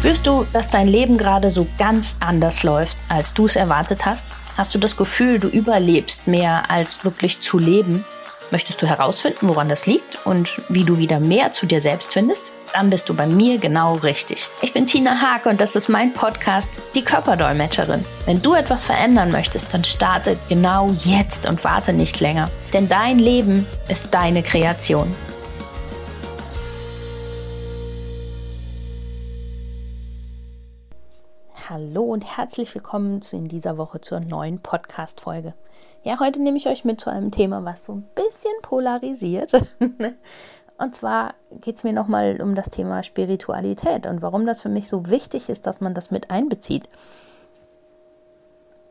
Spürst du, dass dein Leben gerade so ganz anders läuft, als du es erwartet hast? Hast du das Gefühl, du überlebst mehr als wirklich zu leben? Möchtest du herausfinden, woran das liegt und wie du wieder mehr zu dir selbst findest? Dann bist du bei mir genau richtig. Ich bin Tina Haag und das ist mein Podcast, die Körperdolmetscherin. Wenn du etwas verändern möchtest, dann starte genau jetzt und warte nicht länger. Denn dein Leben ist deine Kreation. Hallo und herzlich willkommen in dieser Woche zur neuen Podcast-Folge. Ja, heute nehme ich euch mit zu einem Thema, was so ein bisschen polarisiert. Und zwar geht es mir nochmal um das Thema Spiritualität und warum das für mich so wichtig ist, dass man das mit einbezieht.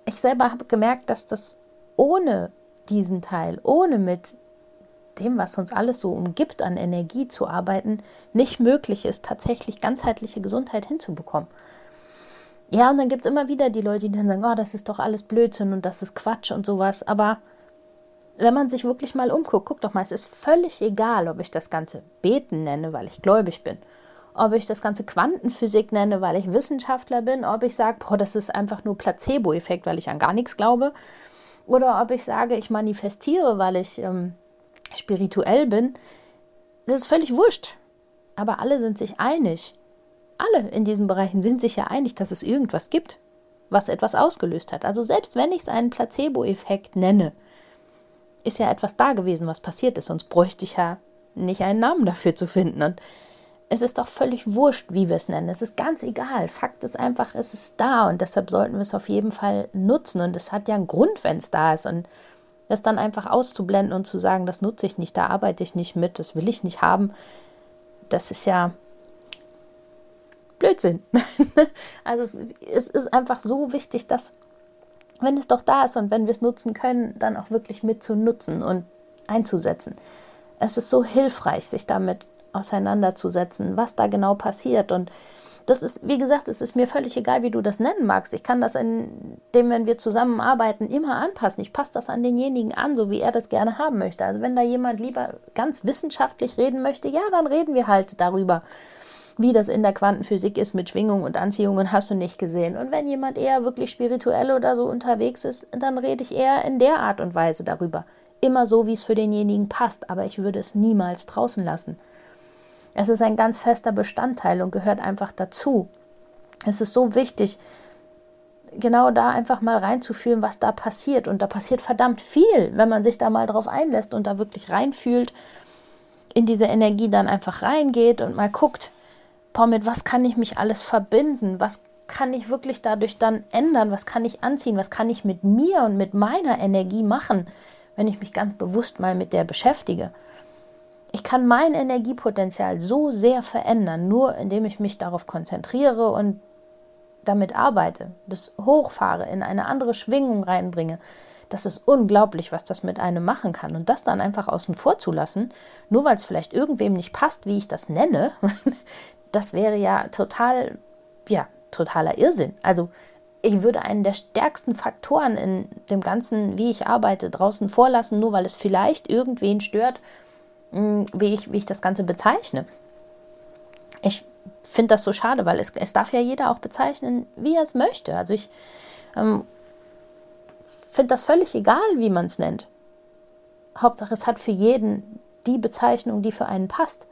Ich selber habe gemerkt, dass das ohne diesen Teil, ohne mit dem, was uns alles so umgibt, an Energie zu arbeiten, nicht möglich ist, tatsächlich ganzheitliche Gesundheit hinzubekommen. Ja, und dann gibt es immer wieder die Leute, die dann sagen, oh, das ist doch alles Blödsinn und das ist Quatsch und sowas. Aber wenn man sich wirklich mal umguckt, guck doch mal, es ist völlig egal, ob ich das Ganze Beten nenne, weil ich gläubig bin, ob ich das Ganze Quantenphysik nenne, weil ich Wissenschaftler bin, ob ich sage, boah, das ist einfach nur Placebo-Effekt, weil ich an gar nichts glaube, oder ob ich sage, ich manifestiere, weil ich ähm, spirituell bin. Das ist völlig wurscht. Aber alle sind sich einig alle in diesen Bereichen sind sich ja einig, dass es irgendwas gibt, was etwas ausgelöst hat. Also selbst wenn ich es einen Placebo-Effekt nenne, ist ja etwas da gewesen, was passiert ist. Sonst bräuchte ich ja nicht einen Namen dafür zu finden. Und es ist doch völlig wurscht, wie wir es nennen. Es ist ganz egal. Fakt ist einfach, es ist da und deshalb sollten wir es auf jeden Fall nutzen. Und es hat ja einen Grund, wenn es da ist. Und das dann einfach auszublenden und zu sagen, das nutze ich nicht, da arbeite ich nicht mit, das will ich nicht haben, das ist ja Blödsinn. also es, es ist einfach so wichtig, dass, wenn es doch da ist und wenn wir es nutzen können, dann auch wirklich mit zu nutzen und einzusetzen. Es ist so hilfreich, sich damit auseinanderzusetzen, was da genau passiert. Und das ist, wie gesagt, es ist mir völlig egal, wie du das nennen magst. Ich kann das in dem, wenn wir zusammenarbeiten, immer anpassen. Ich passe das an denjenigen an, so wie er das gerne haben möchte. Also wenn da jemand lieber ganz wissenschaftlich reden möchte, ja, dann reden wir halt darüber wie das in der Quantenphysik ist mit Schwingung und Anziehungen, hast du nicht gesehen. Und wenn jemand eher wirklich spirituell oder so unterwegs ist, dann rede ich eher in der Art und Weise darüber. Immer so, wie es für denjenigen passt, aber ich würde es niemals draußen lassen. Es ist ein ganz fester Bestandteil und gehört einfach dazu. Es ist so wichtig, genau da einfach mal reinzufühlen, was da passiert. Und da passiert verdammt viel, wenn man sich da mal drauf einlässt und da wirklich reinfühlt, in diese Energie dann einfach reingeht und mal guckt, boah, mit was kann ich mich alles verbinden? Was kann ich wirklich dadurch dann ändern? Was kann ich anziehen? Was kann ich mit mir und mit meiner Energie machen, wenn ich mich ganz bewusst mal mit der beschäftige? Ich kann mein Energiepotenzial so sehr verändern, nur indem ich mich darauf konzentriere und damit arbeite, das hochfahre, in eine andere Schwingung reinbringe. Das ist unglaublich, was das mit einem machen kann. Und das dann einfach außen vor zu lassen, nur weil es vielleicht irgendwem nicht passt, wie ich das nenne, das wäre ja total, ja, totaler Irrsinn. Also ich würde einen der stärksten Faktoren in dem Ganzen, wie ich arbeite, draußen vorlassen, nur weil es vielleicht irgendwen stört, hm, wie ich, wie ich das Ganze bezeichne. Ich finde das so schade, weil es, es darf ja jeder auch bezeichnen, wie er es möchte. Also ich ähm, finde das völlig egal, wie man es nennt. Hauptsache, es hat für jeden die Bezeichnung, die für einen passt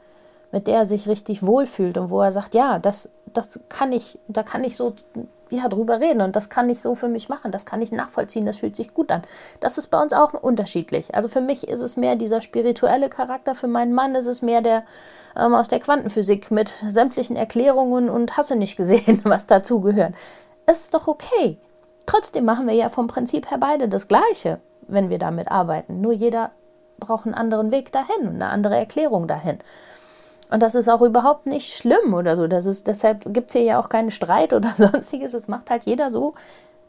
mit der er sich richtig wohlfühlt und wo er sagt, ja, das, das kann ich, da kann ich so ja, drüber reden und das kann ich so für mich machen, das kann ich nachvollziehen, das fühlt sich gut an. Das ist bei uns auch unterschiedlich. Also für mich ist es mehr dieser spirituelle Charakter, für meinen Mann ist es mehr der ähm, aus der Quantenphysik mit sämtlichen Erklärungen und hasse nicht gesehen, was dazu gehört. Es ist doch okay. Trotzdem machen wir ja vom Prinzip her beide das Gleiche, wenn wir damit arbeiten. Nur jeder braucht einen anderen Weg dahin und eine andere Erklärung dahin. Und das ist auch überhaupt nicht schlimm oder so. Das ist, deshalb gibt es hier ja auch keinen Streit oder sonstiges. Es macht halt jeder so,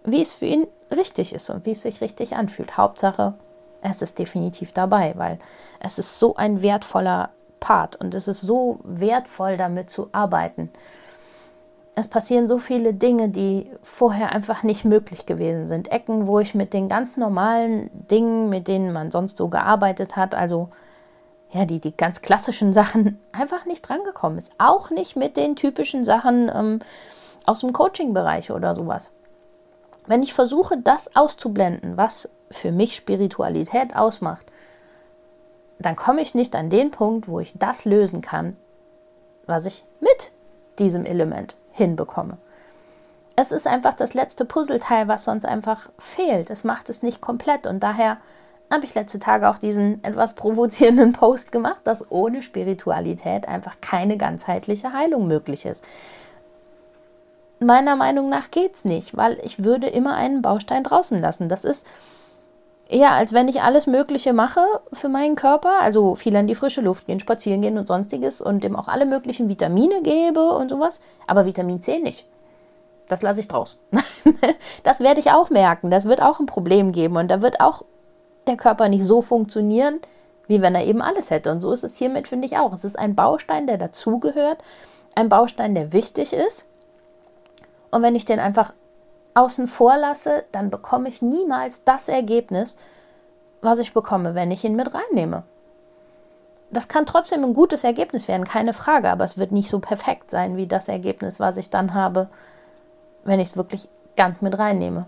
wie es für ihn richtig ist und wie es sich richtig anfühlt. Hauptsache, es ist definitiv dabei, weil es ist so ein wertvoller Part und es ist so wertvoll, damit zu arbeiten. Es passieren so viele Dinge, die vorher einfach nicht möglich gewesen sind. Ecken, wo ich mit den ganz normalen Dingen, mit denen man sonst so gearbeitet hat, also ja, die, die ganz klassischen Sachen einfach nicht drangekommen ist. Auch nicht mit den typischen Sachen ähm, aus dem Coaching-Bereich oder sowas. Wenn ich versuche, das auszublenden, was für mich Spiritualität ausmacht, dann komme ich nicht an den Punkt, wo ich das lösen kann, was ich mit diesem Element hinbekomme. Es ist einfach das letzte Puzzleteil, was sonst einfach fehlt. Es macht es nicht komplett und daher habe ich letzte Tage auch diesen etwas provozierenden Post gemacht, dass ohne Spiritualität einfach keine ganzheitliche Heilung möglich ist. Meiner Meinung nach geht es nicht, weil ich würde immer einen Baustein draußen lassen. Das ist eher, als wenn ich alles Mögliche mache für meinen Körper, also viel an die frische Luft gehen, spazieren gehen und sonstiges und dem auch alle möglichen Vitamine gebe und sowas, aber Vitamin C nicht. Das lasse ich draus. das werde ich auch merken. Das wird auch ein Problem geben und da wird auch der Körper nicht so funktionieren, wie wenn er eben alles hätte. Und so ist es hiermit, finde ich auch. Es ist ein Baustein, der dazugehört, ein Baustein, der wichtig ist. Und wenn ich den einfach außen vor lasse, dann bekomme ich niemals das Ergebnis, was ich bekomme, wenn ich ihn mit reinnehme. Das kann trotzdem ein gutes Ergebnis werden, keine Frage, aber es wird nicht so perfekt sein wie das Ergebnis, was ich dann habe, wenn ich es wirklich ganz mit reinnehme.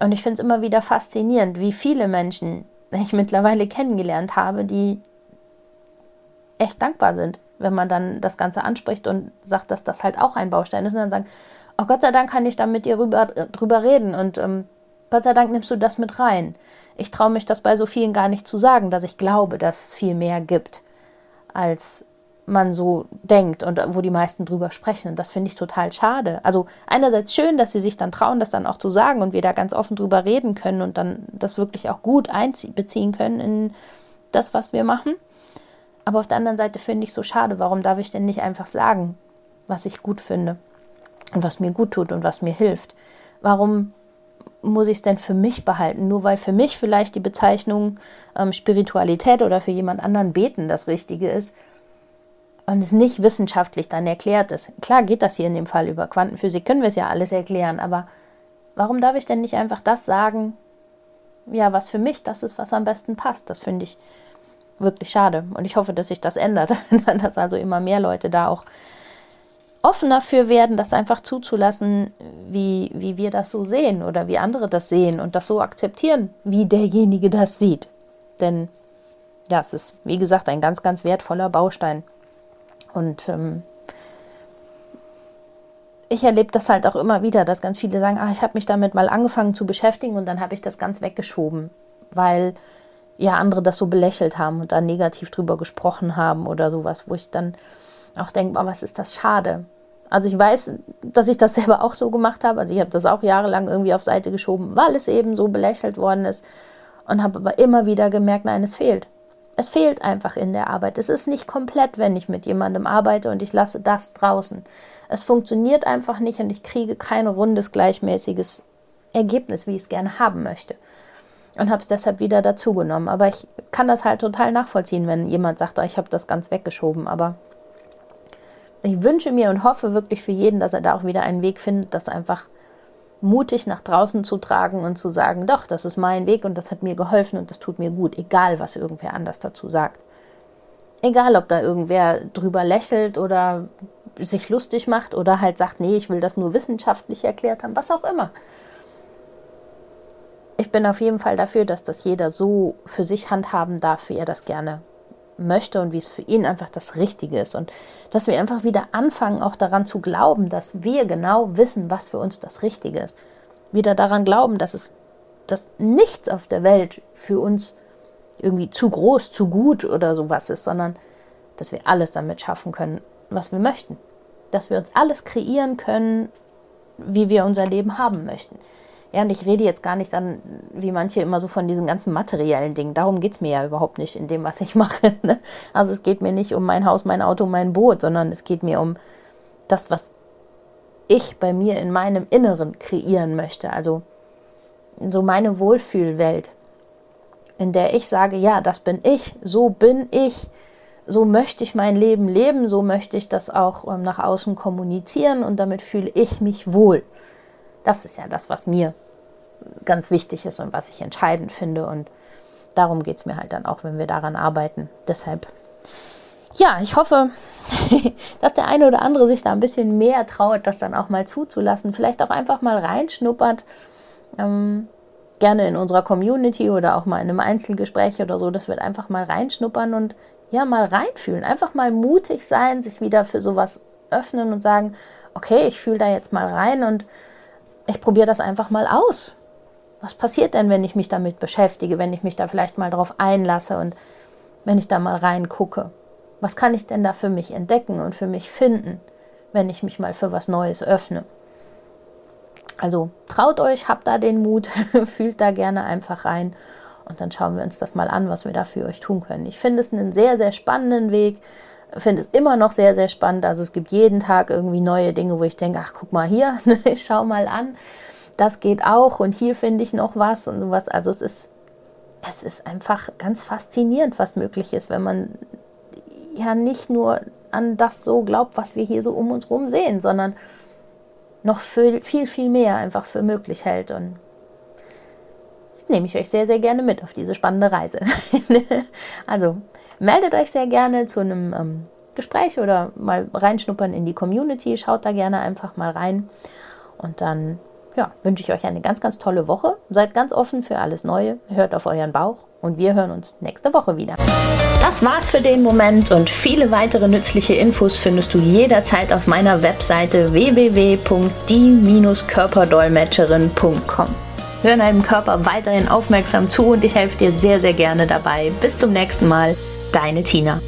Und ich finde es immer wieder faszinierend, wie viele Menschen ich mittlerweile kennengelernt habe, die echt dankbar sind, wenn man dann das Ganze anspricht und sagt, dass das halt auch ein Baustein ist. Und dann sagen, oh Gott sei Dank kann ich da mit dir rüber, drüber reden und ähm, Gott sei Dank nimmst du das mit rein. Ich traue mich das bei so vielen gar nicht zu sagen, dass ich glaube, dass es viel mehr gibt, als man so denkt und wo die meisten drüber sprechen. Und das finde ich total schade. Also einerseits schön, dass sie sich dann trauen, das dann auch zu sagen und wir da ganz offen drüber reden können und dann das wirklich auch gut einbeziehen können in das, was wir machen. Aber auf der anderen Seite finde ich so schade, warum darf ich denn nicht einfach sagen, was ich gut finde und was mir gut tut und was mir hilft? Warum muss ich es denn für mich behalten? Nur weil für mich vielleicht die Bezeichnung ähm, Spiritualität oder für jemand anderen Beten das Richtige ist, und es nicht wissenschaftlich dann erklärt ist. Klar geht das hier in dem Fall über Quantenphysik, können wir es ja alles erklären, aber warum darf ich denn nicht einfach das sagen, ja, was für mich das ist, was am besten passt? Das finde ich wirklich schade und ich hoffe, dass sich das ändert, dass also immer mehr Leute da auch offener für werden, das einfach zuzulassen, wie, wie wir das so sehen oder wie andere das sehen und das so akzeptieren, wie derjenige das sieht. Denn ja, es ist, wie gesagt, ein ganz, ganz wertvoller Baustein und ähm, ich erlebe das halt auch immer wieder, dass ganz viele sagen, ach, ich habe mich damit mal angefangen zu beschäftigen und dann habe ich das ganz weggeschoben, weil ja andere das so belächelt haben und da negativ drüber gesprochen haben oder sowas, wo ich dann auch denke, was ist das schade. Also ich weiß, dass ich das selber auch so gemacht habe. Also ich habe das auch jahrelang irgendwie auf Seite geschoben, weil es eben so belächelt worden ist und habe aber immer wieder gemerkt, nein, es fehlt. Es fehlt einfach in der Arbeit. Es ist nicht komplett, wenn ich mit jemandem arbeite und ich lasse das draußen. Es funktioniert einfach nicht und ich kriege kein rundes, gleichmäßiges Ergebnis, wie ich es gerne haben möchte. Und habe es deshalb wieder dazugenommen. Aber ich kann das halt total nachvollziehen, wenn jemand sagt, ah, ich habe das ganz weggeschoben. Aber ich wünsche mir und hoffe wirklich für jeden, dass er da auch wieder einen Weg findet, das einfach mutig nach draußen zu tragen und zu sagen, doch, das ist mein Weg und das hat mir geholfen und das tut mir gut, egal was irgendwer anders dazu sagt. Egal, ob da irgendwer drüber lächelt oder sich lustig macht oder halt sagt, nee, ich will das nur wissenschaftlich erklärt haben, was auch immer. Ich bin auf jeden Fall dafür, dass das jeder so für sich handhaben darf, wie er das gerne möchte und wie es für ihn einfach das Richtige ist. Und dass wir einfach wieder anfangen, auch daran zu glauben, dass wir genau wissen, was für uns das Richtige ist. Wieder daran glauben, dass es dass nichts auf der Welt für uns irgendwie zu groß, zu gut oder sowas ist, sondern dass wir alles damit schaffen können, was wir möchten. Dass wir uns alles kreieren können, wie wir unser Leben haben möchten. Ja, und ich rede jetzt gar nicht dann, wie manche immer so von diesen ganzen materiellen Dingen. Darum geht es mir ja überhaupt nicht in dem, was ich mache. Ne? Also es geht mir nicht um mein Haus, mein Auto, mein Boot, sondern es geht mir um das, was ich bei mir in meinem Inneren kreieren möchte. Also so meine Wohlfühlwelt, in der ich sage, ja, das bin ich, so bin ich, so möchte ich mein Leben leben, so möchte ich das auch ähm, nach außen kommunizieren und damit fühle ich mich wohl. Das ist ja das, was mir ganz wichtig ist und was ich entscheidend finde. Und darum geht es mir halt dann auch, wenn wir daran arbeiten. Deshalb, ja, ich hoffe, dass der eine oder andere sich da ein bisschen mehr traut, das dann auch mal zuzulassen. Vielleicht auch einfach mal reinschnuppert. Ähm, gerne in unserer Community oder auch mal in einem Einzelgespräch oder so, dass wir einfach mal reinschnuppern und ja, mal reinfühlen. Einfach mal mutig sein, sich wieder für sowas öffnen und sagen, okay, ich fühle da jetzt mal rein und ich probiere das einfach mal aus. Was passiert denn, wenn ich mich damit beschäftige, wenn ich mich da vielleicht mal drauf einlasse und wenn ich da mal reingucke? Was kann ich denn da für mich entdecken und für mich finden, wenn ich mich mal für was Neues öffne? Also traut euch, habt da den Mut, fühlt da gerne einfach rein und dann schauen wir uns das mal an, was wir da für euch tun können. Ich finde es einen sehr, sehr spannenden Weg, finde es immer noch sehr, sehr spannend. Also es gibt jeden Tag irgendwie neue Dinge, wo ich denke, ach guck mal hier, schau mal an, das geht auch und hier finde ich noch was und sowas. Also es ist, es ist einfach ganz faszinierend, was möglich ist, wenn man ja nicht nur an das so glaubt, was wir hier so um uns herum sehen, sondern noch viel, viel, viel mehr einfach für möglich hält. Und nehme ich euch sehr, sehr gerne mit auf diese spannende Reise. also meldet euch sehr gerne zu einem ähm, Gespräch oder mal reinschnuppern in die Community. Schaut da gerne einfach mal rein. Und dann ja, wünsche ich euch eine ganz, ganz tolle Woche. Seid ganz offen für alles Neue. Hört auf euren Bauch und wir hören uns nächste Woche wieder. Das war's für den Moment und viele weitere nützliche Infos findest du jederzeit auf meiner Webseite www.die-körperdolmetscherin.com. Hör deinem Körper weiterhin aufmerksam zu und ich helfe dir sehr, sehr gerne dabei. Bis zum nächsten Mal, deine Tina.